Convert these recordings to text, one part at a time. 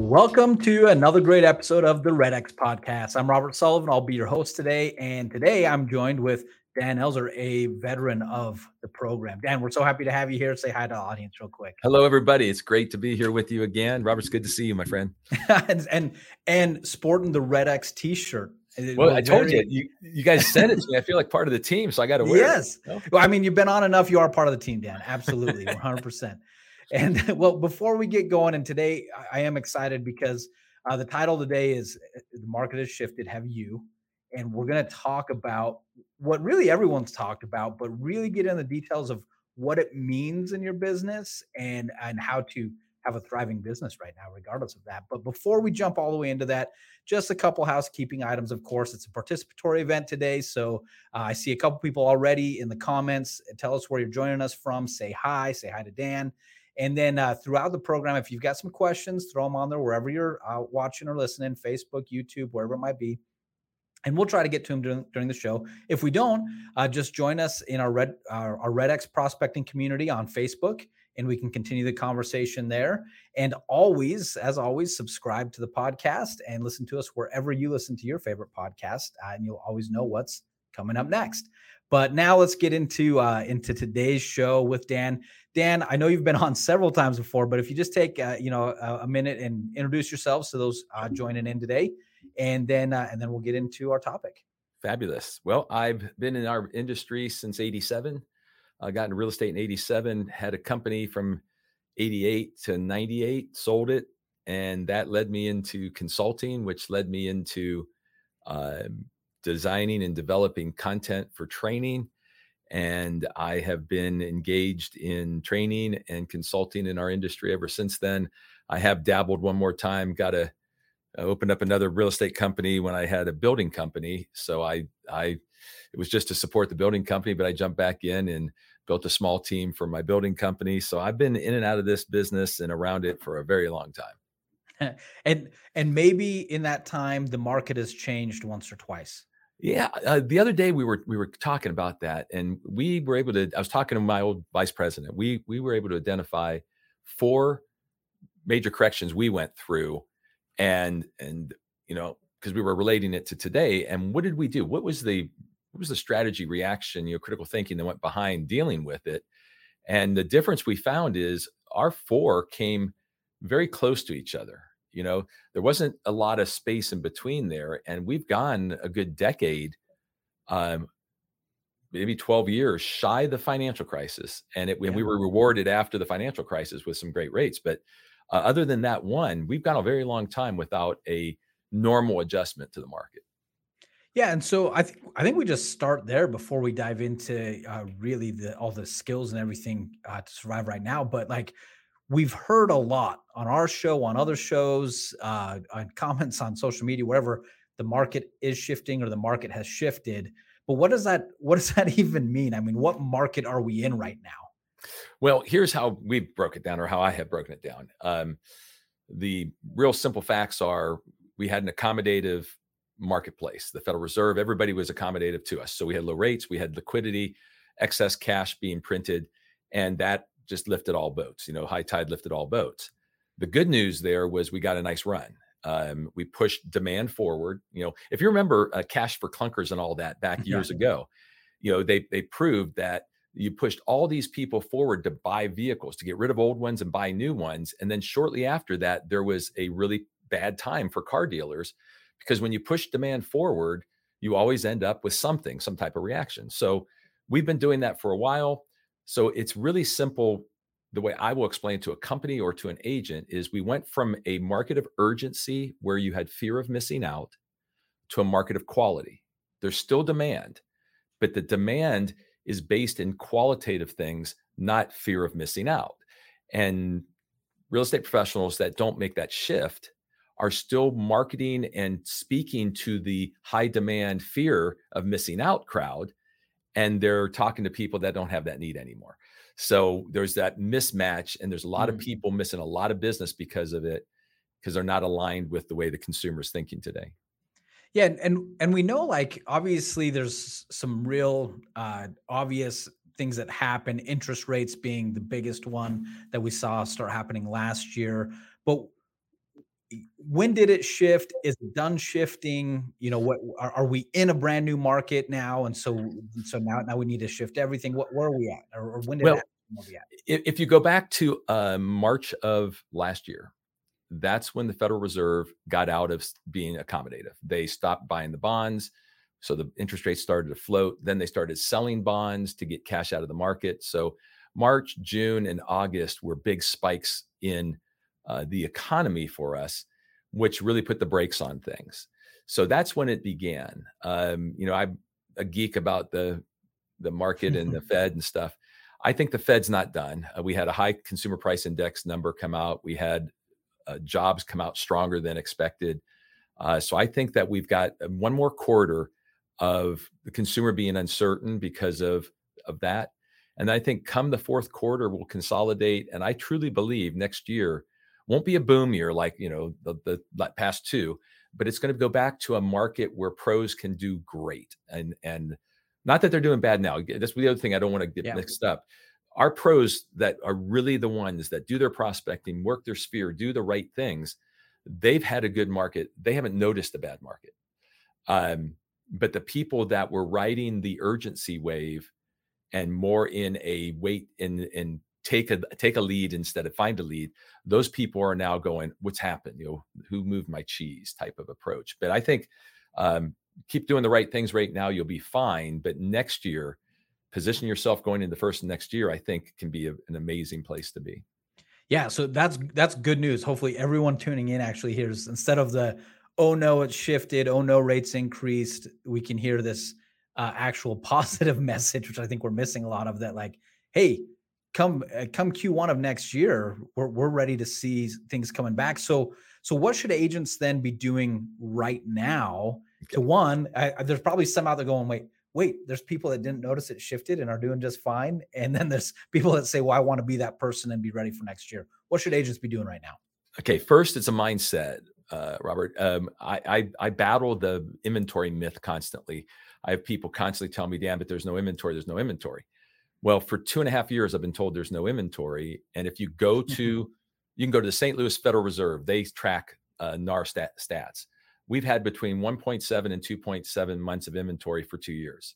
Welcome to another great episode of the Red X podcast. I'm Robert Sullivan. I'll be your host today. And today I'm joined with Dan Elzer, a veteran of the program. Dan, we're so happy to have you here. Say hi to the audience real quick. Hello, everybody. It's great to be here with you again. Robert, it's good to see you, my friend. and, and and sporting the Red X t-shirt. Well, I told you, you, you guys sent it to me. I feel like part of the team, so I got to wear yes. it. Yes. Well, I mean, you've been on enough. You are part of the team, Dan. Absolutely, 100%. And well, before we get going, and today I am excited because uh, the title today is uh, The Market Has Shifted. Have you? And we're going to talk about what really everyone's talked about, but really get in the details of what it means in your business and and how to have a thriving business right now, regardless of that. But before we jump all the way into that, just a couple housekeeping items. Of course, it's a participatory event today. So uh, I see a couple people already in the comments. Tell us where you're joining us from. Say hi. Say hi to Dan. And then uh, throughout the program, if you've got some questions, throw them on there wherever you're uh, watching or listening Facebook, YouTube, wherever it might be. And we'll try to get to them during, during the show. If we don't, uh, just join us in our Red our, our Red X prospecting community on Facebook, and we can continue the conversation there. And always, as always, subscribe to the podcast and listen to us wherever you listen to your favorite podcast, uh, and you'll always know what's coming up next. But now let's get into uh, into today's show with Dan. Dan, I know you've been on several times before, but if you just take uh, you know a, a, minute and introduce yourselves to those uh, joining in today, and then uh, and then we'll get into our topic. Fabulous. Well, I've been in our industry since '87. I got into real estate in '87. Had a company from '88 to '98. Sold it, and that led me into consulting, which led me into um, designing and developing content for training. And I have been engaged in training and consulting in our industry ever since then. I have dabbled one more time, got a I opened up another real estate company when I had a building company. So I I it was just to support the building company, but I jumped back in and built a small team for my building company. So I've been in and out of this business and around it for a very long time. and and maybe in that time the market has changed once or twice. Yeah, uh, the other day we were we were talking about that, and we were able to. I was talking to my old vice president. We we were able to identify four major corrections we went through, and and you know because we were relating it to today. And what did we do? What was the what was the strategy reaction? You know, critical thinking that went behind dealing with it. And the difference we found is our four came very close to each other you know, there wasn't a lot of space in between there. And we've gone a good decade, um, maybe 12 years shy the financial crisis. And, it, yeah. we were rewarded after the financial crisis with some great rates. But uh, other than that one, we've gone a very long time without a normal adjustment to the market. Yeah, and so I think I think we just start there before we dive into uh, really the all the skills and everything uh, to survive right now. But like we've heard a lot on our show, on other shows, uh, on comments on social media, wherever the market is shifting or the market has shifted. But what does that what does that even mean? I mean, what market are we in right now? Well, here's how we broke it down, or how I have broken it down. Um, the real simple facts are we had an accommodative marketplace. The Federal Reserve, everybody was accommodative to us. So we had low rates, we had liquidity, excess cash being printed, and that just lifted all boats. You know, high tide lifted all boats. The good news there was we got a nice run. Um, we pushed demand forward. You know, if you remember uh, cash for clunkers and all that back years yeah. ago, you know they they proved that you pushed all these people forward to buy vehicles to get rid of old ones and buy new ones and then shortly after that there was a really bad time for car dealers because when you push demand forward you always end up with something some type of reaction so we've been doing that for a while so it's really simple. The way I will explain to a company or to an agent is we went from a market of urgency where you had fear of missing out to a market of quality. There's still demand, but the demand is based in qualitative things, not fear of missing out. And real estate professionals that don't make that shift are still marketing and speaking to the high demand fear of missing out crowd and they're talking to people that don't have that need anymore so there's that mismatch and there's a lot mm-hmm. of people missing a lot of business because of it because they're not aligned with the way the consumer is thinking today yeah and and we know like obviously there's some real uh obvious things that happen interest rates being the biggest one that we saw start happening last year but when did it shift? Is it done shifting? You know what are, are, we in a brand new market now? And so so now now we need to shift everything. What where are we at? Or, or when did well, if you go back to uh, march of last year that's when the federal reserve got out of being accommodative. They stopped buying the bonds so the interest rates started to float. Then they started selling bonds to get cash out of the market. So march june and august were big spikes in uh, the economy for us, which really put the brakes on things. So that's when it began. Um, you know, I'm a geek about the the market and the Fed and stuff. I think the Fed's not done. Uh, we had a high consumer price index number come out. We had uh, jobs come out stronger than expected. Uh, so I think that we've got uh, one more quarter of the consumer being uncertain because of of that. And I think come the fourth quarter, we'll consolidate. And I truly believe next year won't be a boom year like you know the, the past two but it's going to go back to a market where pros can do great and and not that they're doing bad now that's the other thing i don't want to get yeah. mixed up our pros that are really the ones that do their prospecting work their sphere do the right things they've had a good market they haven't noticed a bad market um, but the people that were riding the urgency wave and more in a wait in in take a take a lead instead of find a lead those people are now going what's happened? You know who moved my cheese? type of approach. But i think um, keep doing the right things right now you'll be fine but next year position yourself going into the first next year i think can be a, an amazing place to be. Yeah so that's that's good news. Hopefully everyone tuning in actually hears instead of the oh no it's shifted. Oh no rates increased we can hear this uh, actual positive message which i think we're missing a lot of that like hey come uh, come Q1 of next year, we're we're ready to see things coming back. So so what should agents then be doing right now? To one, I, there's probably some out there going, wait, wait. There's people that didn't notice it shifted and are doing just fine, and then there's people that say, well, I want to be that person and be ready for next year. What should agents be doing right now? Okay, first, it's a mindset, uh, Robert. Um, I, I I battle the inventory myth constantly. I have people constantly tell me, "Dan, but there's no inventory. There's no inventory." Well, for two and a half years, I've been told there's no inventory. And if you go mm-hmm. to, you can go to the St. Louis Federal Reserve, they track uh, NAR stat, stats. We've had between 1.7 and 2.7 months of inventory for two years.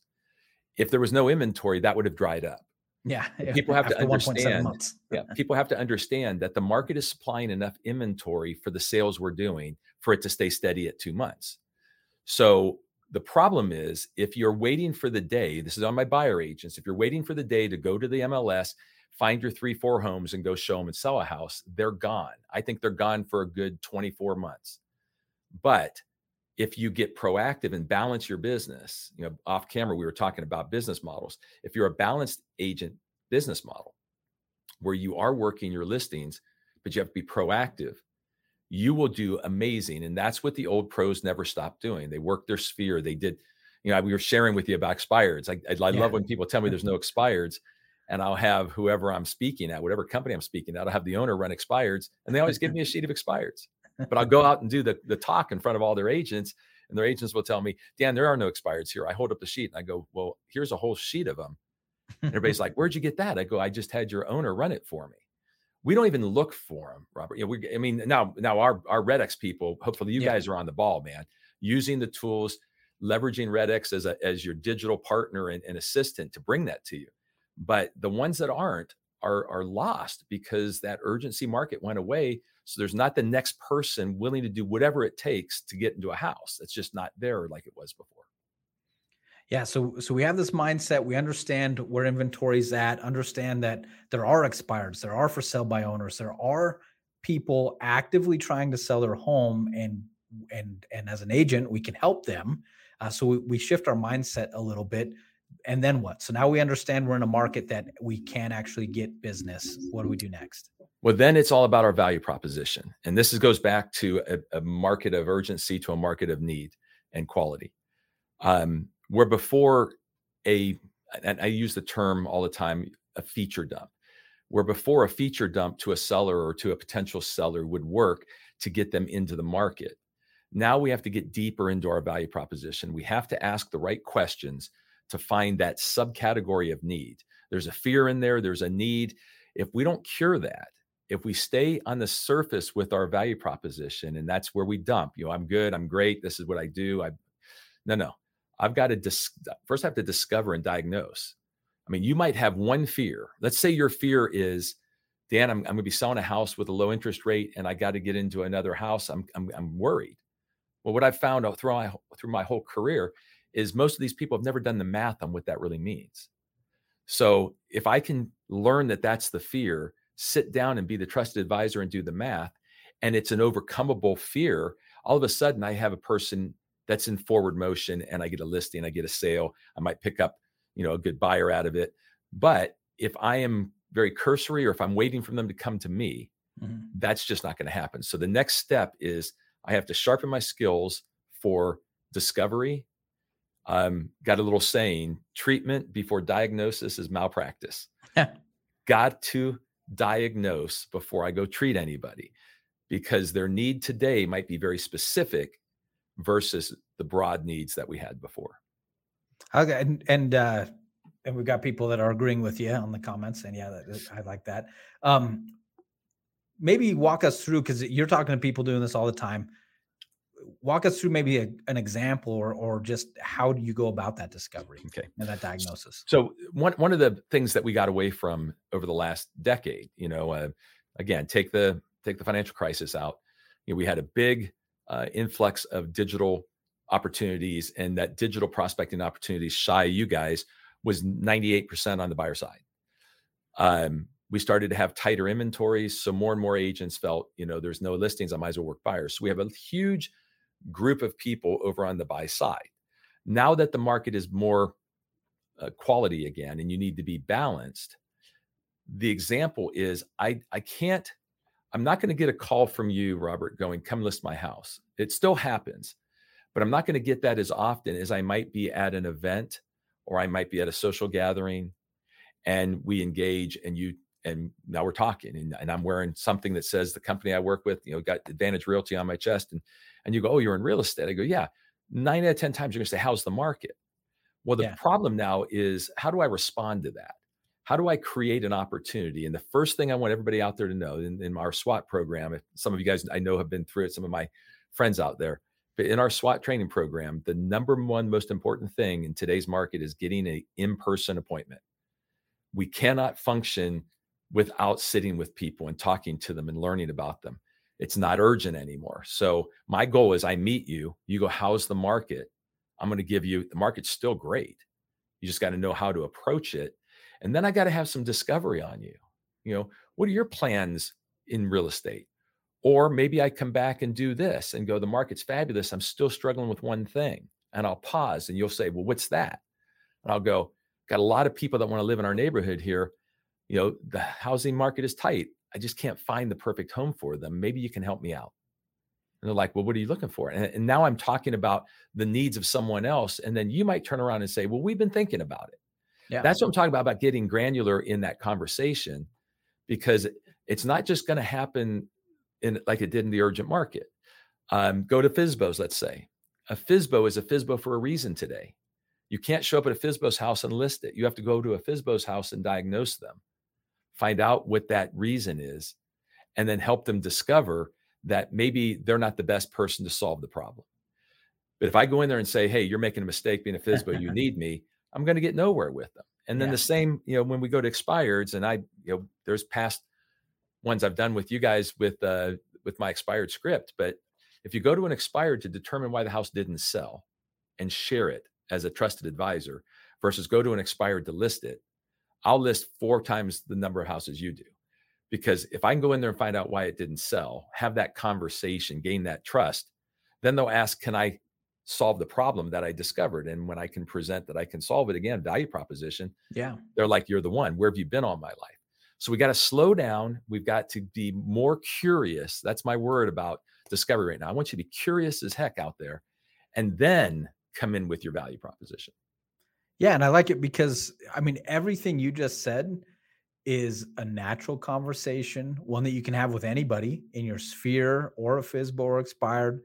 If there was no inventory, that would have dried up. Yeah. People have to understand. yeah. People have to understand that the market is supplying enough inventory for the sales we're doing for it to stay steady at two months. So the problem is if you're waiting for the day, this is on my buyer agents, if you're waiting for the day to go to the MLS, find your three, four homes and go show them and sell a house, they're gone. I think they're gone for a good 24 months. But if you get proactive and balance your business, you know, off camera, we were talking about business models. If you're a balanced agent business model where you are working your listings, but you have to be proactive, you will do amazing. And that's what the old pros never stopped doing. They worked their sphere. They did, you know, we were sharing with you about expireds. I, I, I yeah. love when people tell me there's no expireds and I'll have whoever I'm speaking at, whatever company I'm speaking at, I'll have the owner run expireds and they always give me a sheet of expireds. But I'll go out and do the, the talk in front of all their agents and their agents will tell me, Dan, there are no expireds here. I hold up the sheet and I go, well, here's a whole sheet of them. And everybody's like, where'd you get that? I go, I just had your owner run it for me we don't even look for them, Robert. You know, we, I mean, now, now our our Redx people, hopefully you yeah. guys are on the ball, man, using the tools, leveraging Redx as a as your digital partner and, and assistant to bring that to you. But the ones that aren't are are lost because that urgency market went away. So there's not the next person willing to do whatever it takes to get into a house. It's just not there like it was before. Yeah, so so we have this mindset. We understand where inventory is at. Understand that there are expireds, there are for sale by owners, there are people actively trying to sell their home, and and and as an agent, we can help them. Uh, so we, we shift our mindset a little bit, and then what? So now we understand we're in a market that we can actually get business. What do we do next? Well, then it's all about our value proposition. And this is, goes back to a, a, market of urgency to a market of need and quality. Um, where before a, and I use the term all the time, a feature dump, where before a feature dump to a seller or to a potential seller would work to get them into the market. Now we have to get deeper into our value proposition. We have to ask the right questions to find that subcategory of need. There's a fear in there, there's a need. If we don't cure that, if we stay on the surface with our value proposition and that's where we dump, you know, I'm good, I'm great, this is what I do. I no, no. I've got to dis- first have to discover and diagnose. I mean, you might have one fear. Let's say your fear is, Dan, I'm, I'm going to be selling a house with a low interest rate and I got to get into another house. I'm, I'm, I'm worried. Well, what I've found through my, through my whole career is most of these people have never done the math on what that really means. So if I can learn that that's the fear, sit down and be the trusted advisor and do the math, and it's an overcomable fear, all of a sudden I have a person that's in forward motion and I get a listing, I get a sale, I might pick up, you know, a good buyer out of it. But if I am very cursory or if I'm waiting for them to come to me, mm-hmm. that's just not going to happen. So the next step is I have to sharpen my skills for discovery. Um, got a little saying treatment before diagnosis is malpractice. got to diagnose before I go treat anybody because their need today might be very specific versus the broad needs that we had before. Okay, and and uh, and we've got people that are agreeing with you on the comments, and yeah, that, I like that. Um, maybe walk us through because you're talking to people doing this all the time. Walk us through maybe a, an example or or just how do you go about that discovery okay. and that diagnosis? So one one of the things that we got away from over the last decade, you know, uh, again, take the take the financial crisis out. You know, we had a big uh, influx of digital opportunities and that digital prospecting opportunities shy you guys was 98% on the buyer side. Um, we started to have tighter inventories so more and more agents felt you know there's no listings i might as well work buyers. So we have a huge group of people over on the buy side. Now that the market is more uh, quality again and you need to be balanced the example is i i can't I'm not going to get a call from you, Robert, going, come list my house. It still happens, but I'm not going to get that as often as I might be at an event or I might be at a social gathering and we engage and you and now we're talking and, and I'm wearing something that says the company I work with, you know, got advantage realty on my chest. And and you go, Oh, you're in real estate. I go, Yeah. Nine out of 10 times you're gonna say, How's the market? Well, the yeah. problem now is how do I respond to that? How do I create an opportunity? And the first thing I want everybody out there to know in, in our SWAT program, if some of you guys I know have been through it, some of my friends out there, but in our SWAT training program, the number one most important thing in today's market is getting an in-person appointment. We cannot function without sitting with people and talking to them and learning about them. It's not urgent anymore. So my goal is I meet you, you go, how's the market? I'm going to give you the market's still great. You just got to know how to approach it and then I got to have some discovery on you. You know, what are your plans in real estate? Or maybe I come back and do this and go, the market's fabulous. I'm still struggling with one thing. And I'll pause and you'll say, well, what's that? And I'll go, got a lot of people that want to live in our neighborhood here. You know, the housing market is tight. I just can't find the perfect home for them. Maybe you can help me out. And they're like, well, what are you looking for? And, and now I'm talking about the needs of someone else. And then you might turn around and say, well, we've been thinking about it. Yeah. That's what I'm talking about, about getting granular in that conversation because it's not just going to happen in like it did in the urgent market. Um, go to FSBOs, let's say. A FSBO is a FSBO for a reason today. You can't show up at a FSBO's house and list it. You have to go to a FSBO's house and diagnose them, find out what that reason is, and then help them discover that maybe they're not the best person to solve the problem. But if I go in there and say, hey, you're making a mistake being a FSBO, you need me, I'm going to get nowhere with them. And then yeah. the same, you know, when we go to expireds, and I, you know, there's past ones I've done with you guys with uh with my expired script, but if you go to an expired to determine why the house didn't sell and share it as a trusted advisor versus go to an expired to list it, I'll list four times the number of houses you do. Because if I can go in there and find out why it didn't sell, have that conversation, gain that trust, then they'll ask, Can I solve the problem that I discovered. And when I can present that I can solve it again, value proposition, yeah, they're like, you're the one. Where have you been all my life? So we got to slow down. We've got to be more curious. That's my word about discovery right now. I want you to be curious as heck out there and then come in with your value proposition. Yeah. And I like it because, I mean, everything you just said is a natural conversation, one that you can have with anybody in your sphere or a FSBO or expired.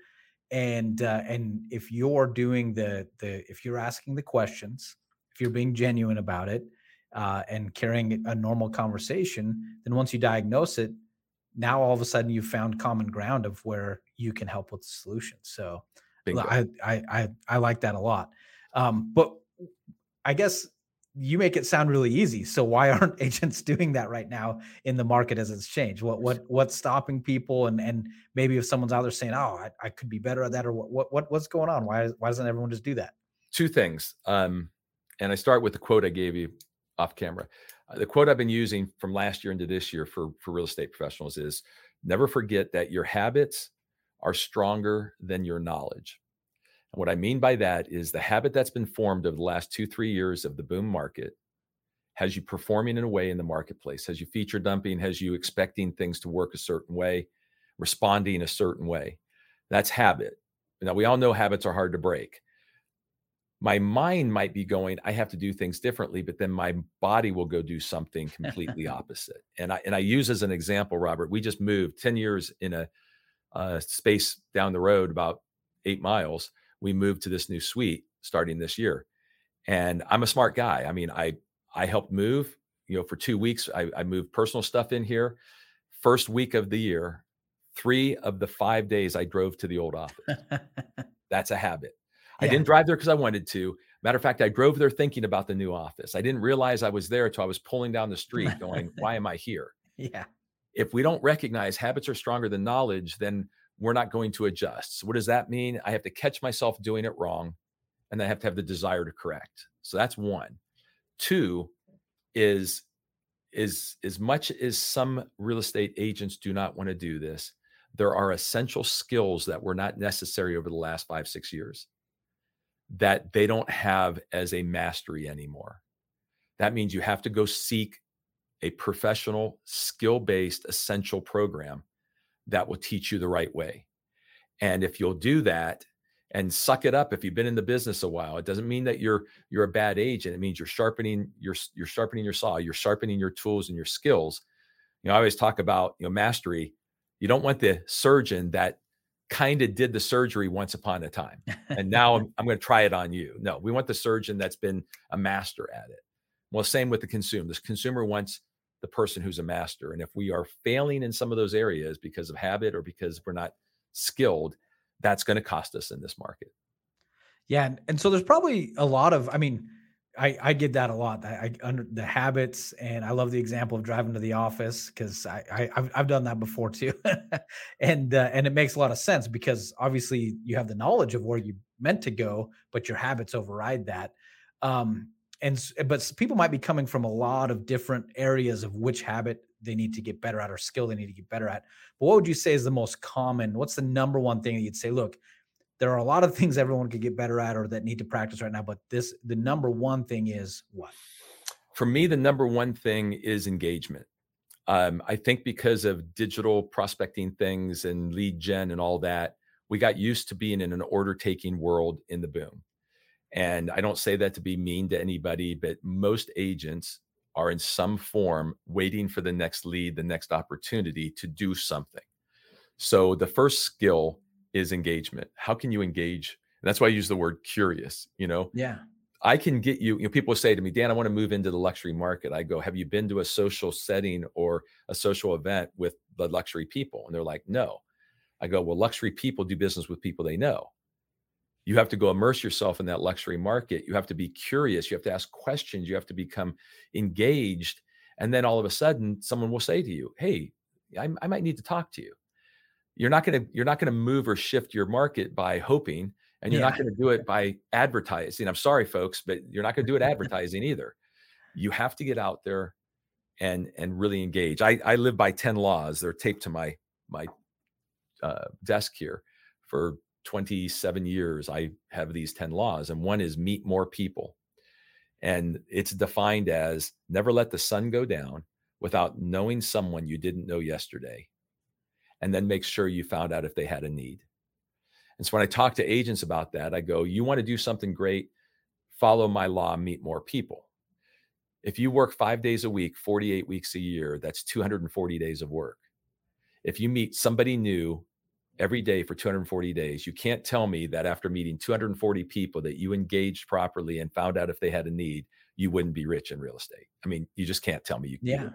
And uh, and if you're doing the the if you're asking the questions, if you're being genuine about it, uh, and carrying a normal conversation, then once you diagnose it, now all of a sudden you've found common ground of where you can help with the solution. So I, I, I I like that a lot. Um, but I guess you make it sound really easy. So why aren't agents doing that right now in the market as it's changed? What what what's stopping people? And and maybe if someone's out there saying, "Oh, I, I could be better at that," or what what what what's going on? Why why doesn't everyone just do that? Two things. Um, and I start with the quote I gave you off camera. Uh, the quote I've been using from last year into this year for for real estate professionals is, "Never forget that your habits are stronger than your knowledge." And what I mean by that is the habit that's been formed over the last two, three years of the boom market has you performing in a way in the marketplace, has you feature dumping, has you expecting things to work a certain way, responding a certain way. That's habit. Now, we all know habits are hard to break. My mind might be going, I have to do things differently, but then my body will go do something completely opposite. And I and I use as an example, Robert, we just moved 10 years in a, a space down the road, about eight miles we moved to this new suite starting this year. And I'm a smart guy. I mean, I I helped move, you know, for two weeks. I, I moved personal stuff in here. First week of the year, three of the five days I drove to the old office. That's a habit. Yeah. I didn't drive there because I wanted to. Matter of fact, I drove there thinking about the new office. I didn't realize I was there until I was pulling down the street going, why am I here? Yeah. If we don't recognize habits are stronger than knowledge, then we're not going to adjust. So what does that mean? I have to catch myself doing it wrong and I have to have the desire to correct. So that's one. Two is is as much as some real estate agents do not want to do this, there are essential skills that were not necessary over the last 5 6 years that they don't have as a mastery anymore. That means you have to go seek a professional, skill based, essential program that will teach you the right way. And if you'll do that and suck it up if you've been in the business a while, it doesn't mean that you're you're a bad agent. It means you're sharpening your you're sharpening your saw, you're sharpening your tools and your skills. You know, I always talk about, you know, mastery. You don't want the surgeon that kind of did the surgery once upon a time and now I'm, I'm going to try it on you. No, we want the surgeon that's been a master at it. Well, same with the consumer. This consumer wants the person who's a master. And if we are failing in some of those areas because of habit or because we're not skilled, that's going to cost us in this market. Yeah, and, and so there's probably a lot of, I mean, I, I get that a lot. I, I under the habits, and I love the example of driving to the office because I, I have I've done that before too, and uh, and it makes a lot of sense because obviously you have the knowledge of where you meant to go, but your habits override that. Um, and but people might be coming from a lot of different areas of which habit they need to get better at or skill they need to get better at. But what would you say is the most common? What's the number one thing that you'd say? Look, there are a lot of things everyone could get better at or that need to practice right now, but this the number one thing is what? For me, the number one thing is engagement. Um, I think because of digital prospecting things and lead gen and all that, we got used to being in an order taking world in the boom. And I don't say that to be mean to anybody, but most agents are in some form waiting for the next lead, the next opportunity to do something. So the first skill is engagement. How can you engage? And that's why I use the word curious, you know? Yeah. I can get you, you know, people say to me, Dan, I want to move into the luxury market. I go, have you been to a social setting or a social event with the luxury people? And they're like, no. I go, well, luxury people do business with people they know you have to go immerse yourself in that luxury market. You have to be curious. You have to ask questions. You have to become engaged. And then all of a sudden someone will say to you hey i, I might need to talk to you. You're not going to you're not going to move or shift your market by hoping and you're yeah. not going to do it by advertising. I'm sorry folks but you're not going to do it advertising either. You have to get out there and and really engage. I i live by 10 laws. They're taped to my my uh, desk here for 27 years, I have these 10 laws, and one is meet more people. And it's defined as never let the sun go down without knowing someone you didn't know yesterday and then make sure you found out if they had a need. And so when I talk to agents about that, I go, you want to do something great, follow my law, meet more people. If you work five days a week, 48 weeks a year, that's 240 days of work. If you meet somebody new every day for 240 days, you can't tell me that after meeting 240 people that you engaged properly and found out if they had a need, you wouldn't be rich in real estate. I mean, you just can't tell me you yeah.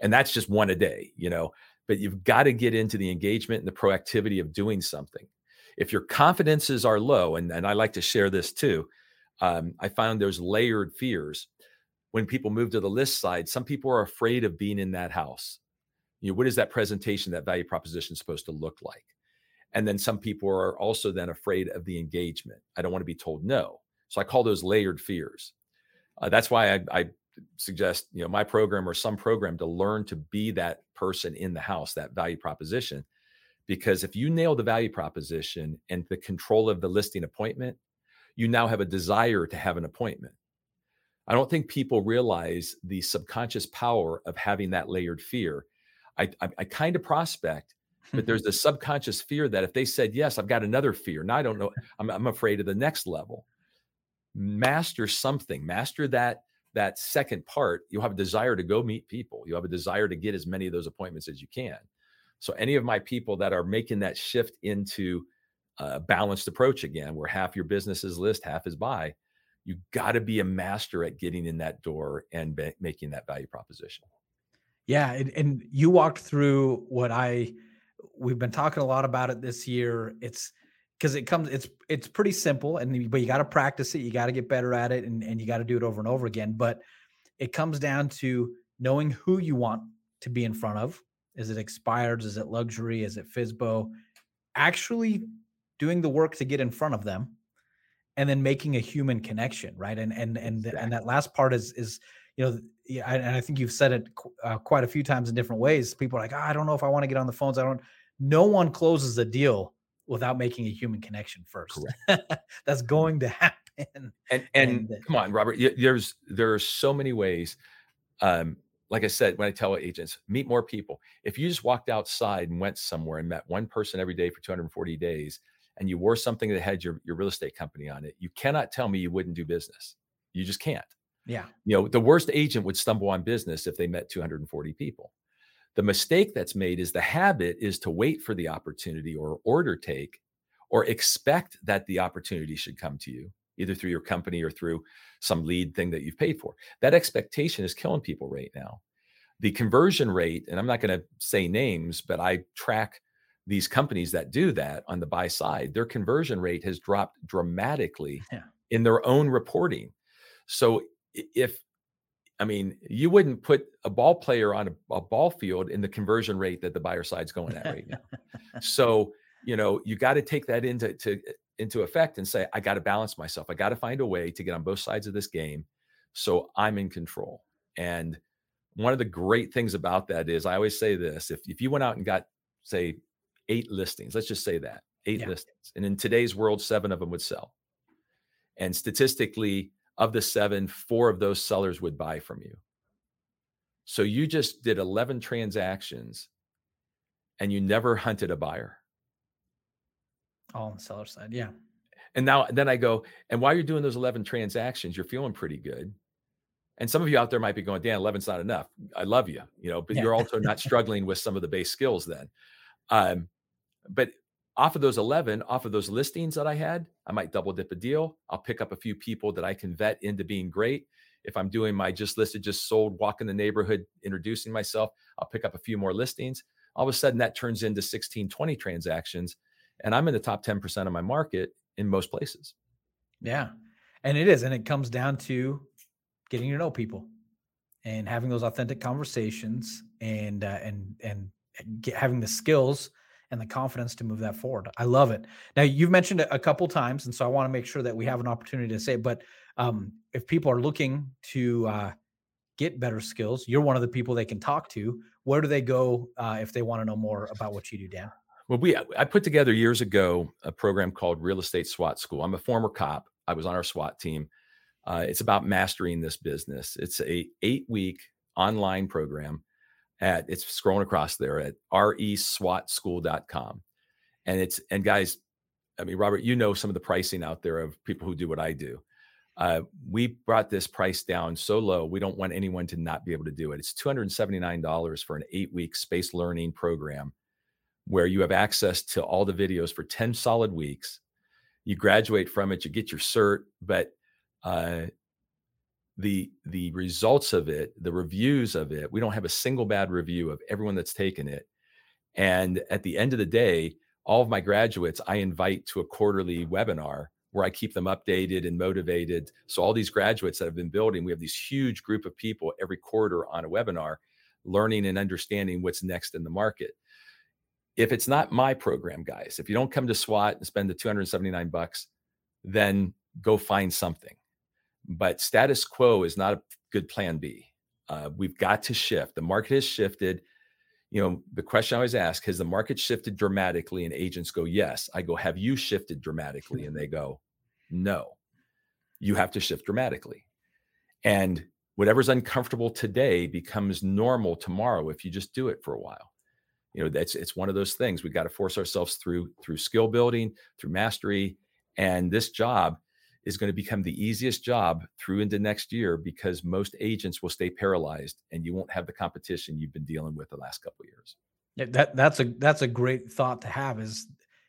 And that's just one a day, you know, but you've got to get into the engagement and the proactivity of doing something. If your confidences are low, and, and I like to share this too, um, I found there's layered fears. When people move to the list side, some people are afraid of being in that house. You know, what is that presentation, that value proposition supposed to look like? And then some people are also then afraid of the engagement. I don't want to be told no. So I call those layered fears. Uh, that's why I, I suggest you know my program or some program to learn to be that person in the house that value proposition because if you nail the value proposition and the control of the listing appointment you now have a desire to have an appointment i don't think people realize the subconscious power of having that layered fear i, I, I kind of prospect but mm-hmm. there's the subconscious fear that if they said yes i've got another fear now i don't know i'm, I'm afraid of the next level master something master that that second part, you'll have a desire to go meet people. You have a desire to get as many of those appointments as you can. So, any of my people that are making that shift into a balanced approach again, where half your business is list, half is buy, you got to be a master at getting in that door and be- making that value proposition. Yeah, and, and you walked through what I we've been talking a lot about it this year. It's because it comes it's it's pretty simple and but you got to practice it you got to get better at it and, and you got to do it over and over again but it comes down to knowing who you want to be in front of. Is it expired? Is it luxury? Is it FSBO actually doing the work to get in front of them and then making a human connection right? And and and exactly. and that last part is is you know yeah, and I think you've said it uh, quite a few times in different ways. People are like, oh, I don't know if I want to get on the phones. I don't. No one closes a deal without making a human connection first. That's going to happen. And and, and come on, Robert, there's there are so many ways. Um, like I said, when I tell agents, meet more people. If you just walked outside and went somewhere and met one person every day for 240 days, and you wore something that had your, your real estate company on it, you cannot tell me you wouldn't do business. You just can't. Yeah. You know, the worst agent would stumble on business if they met 240 people. The mistake that's made is the habit is to wait for the opportunity or order take or expect that the opportunity should come to you, either through your company or through some lead thing that you've paid for. That expectation is killing people right now. The conversion rate, and I'm not going to say names, but I track these companies that do that on the buy side, their conversion rate has dropped dramatically yeah. in their own reporting. So if I mean, you wouldn't put a ball player on a, a, ball field in the conversion rate that the buyer side's going at right now. so, you know, you got to take that into to, into effect and say, I got to balance myself. I got to find a way to get on both sides of this game so I'm in control. And one of the great things about that is I always say this if, if you went out and got, say, eight listings, let's just say that eight yeah. listings, and in today's world, seven of them would sell. And statistically, of the seven, four of those sellers would buy from you. So you just did 11 transactions and you never hunted a buyer. All on the seller side. Yeah. And now, then I go, and while you're doing those 11 transactions, you're feeling pretty good. And some of you out there might be going, Dan, 11's not enough. I love you, you know, but yeah. you're also not struggling with some of the base skills then. Um, but off of those 11, off of those listings that I had, I might double dip a deal. I'll pick up a few people that I can vet into being great. If I'm doing my just listed, just sold, walk in the neighborhood, introducing myself, I'll pick up a few more listings. All of a sudden, that turns into 16, 20 transactions. And I'm in the top 10% of my market in most places. Yeah. And it is. And it comes down to getting to know people and having those authentic conversations and, uh, and, and get, having the skills and the confidence to move that forward. I love it. Now you've mentioned it a couple times, and so I want to make sure that we have an opportunity to say. It, but um, if people are looking to uh, get better skills, you're one of the people they can talk to. Where do they go uh, if they want to know more about what you do, Dan? Well, we I put together years ago a program called Real Estate SWAT School. I'm a former cop. I was on our SWAT team. Uh, it's about mastering this business. It's a eight week online program at it's scrolling across there at reswatschool.com. And it's and guys, I mean, Robert, you know some of the pricing out there of people who do what I do. Uh, we brought this price down so low, we don't want anyone to not be able to do it. It's $279 for an eight week space learning program where you have access to all the videos for 10 solid weeks. You graduate from it, you get your cert, but uh, the the results of it, the reviews of it, we don't have a single bad review of everyone that's taken it. And at the end of the day, all of my graduates I invite to a quarterly webinar where I keep them updated and motivated. So all these graduates that have been building, we have this huge group of people every quarter on a webinar learning and understanding what's next in the market. If it's not my program, guys, if you don't come to SWAT and spend the 279 bucks, then go find something. But status quo is not a good plan B. Uh, we've got to shift. The market has shifted. You know, the question I always ask has the market shifted dramatically? And agents go, yes. I go, have you shifted dramatically? And they go, no. You have to shift dramatically. And whatever's uncomfortable today becomes normal tomorrow if you just do it for a while. You know, that's it's one of those things. we've got to force ourselves through through skill building, through mastery. And this job is going to become the easiest job through into next year because most agents will stay paralyzed and you won't have the competition you've been dealing with the last couple of years. Yeah, that that's a that's a great thought to have is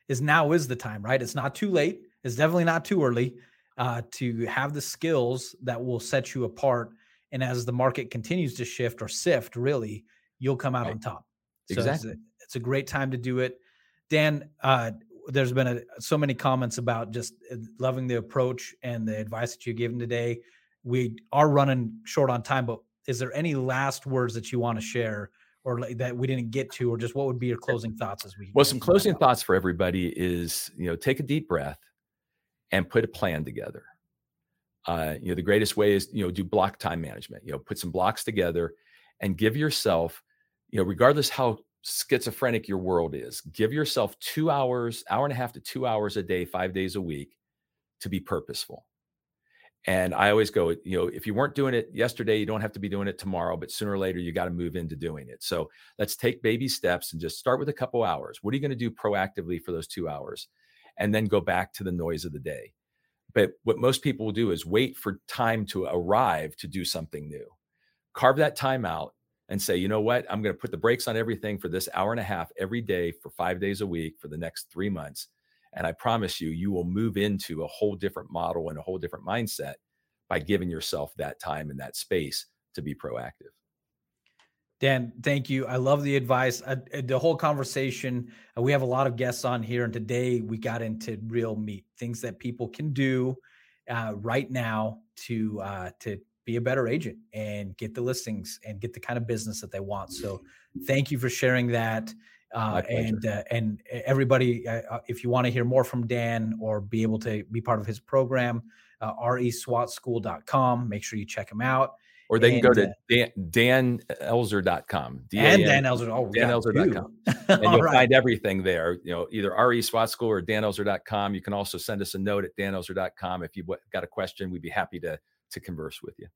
is now is the time, right? It's not too late. It's definitely not too early uh, to have the skills that will set you apart. And as the market continues to shift or sift, really, you'll come out right. on top. So exactly. It's a, it's a, great time to do it. Dan, uh, there's been a, so many comments about just uh, loving the approach and the advice that you've given today. We are running short on time, but is there any last words that you want to share or that we didn't get to, or just what would be your closing thoughts as we? Well, some closing thoughts for everybody is you know take a deep breath and put a plan together. Uh, you know the greatest way is you know do block time management. You know put some blocks together and give yourself you know regardless how schizophrenic your world is. Give yourself two hours, hour and a half to two hours a day, five days a week to be purposeful. And I always go, you know, if you weren't doing it yesterday, you don't have to be doing it tomorrow, but sooner or later, you got to move into doing it. So let's take baby steps and just start with a couple hours. What are you going to do proactively for those two hours? And then go back to the noise of the day. But what most people will do is wait for time to arrive to do something new. Carve that time out and say, you know what, I'm going to put the brakes on everything for this hour and a half every day for five days a week for the next three months. And I promise you, you will move into a whole different model and a whole different mindset by giving yourself that time and that space to be proactive. Dan, thank you. I love the advice. Uh, the whole conversation, uh, we have a lot of guests on here, and today we got into real meat, things that people can do uh, right now to uh, to be a better agent and get the listings and get the kind of business that they want. So thank you for sharing that. Uh, and uh, and everybody, uh, uh if you want to hear more from Dan or be able to be part of his program, uh, reswatschool.com. Make sure you check him out. Or they and, can go to uh, Dan, danelzer.com. D-A-N, and Dan Elzer. Oh, danelzer.com. and you'll right. find everything there. You know, either RE SWAT School or danelzer.com. You can also send us a note at danelzer.com. If you've got a question, we'd be happy to to converse with you.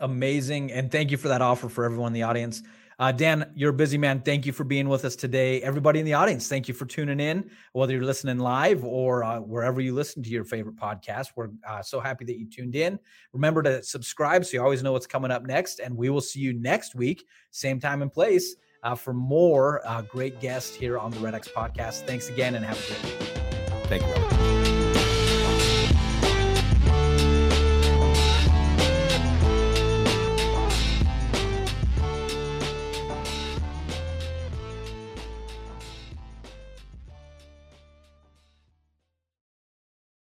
Amazing. And thank you for that offer for everyone in the audience. Uh, Dan, you're a busy man. Thank you for being with us today. Everybody in the audience, thank you for tuning in, whether you're listening live or uh, wherever you listen to your favorite podcast. We're uh, so happy that you tuned in. Remember to subscribe so you always know what's coming up next. And we will see you next week, same time and place, uh, for more uh, great guests here on the Red X podcast. Thanks again and have a great week. Thank you.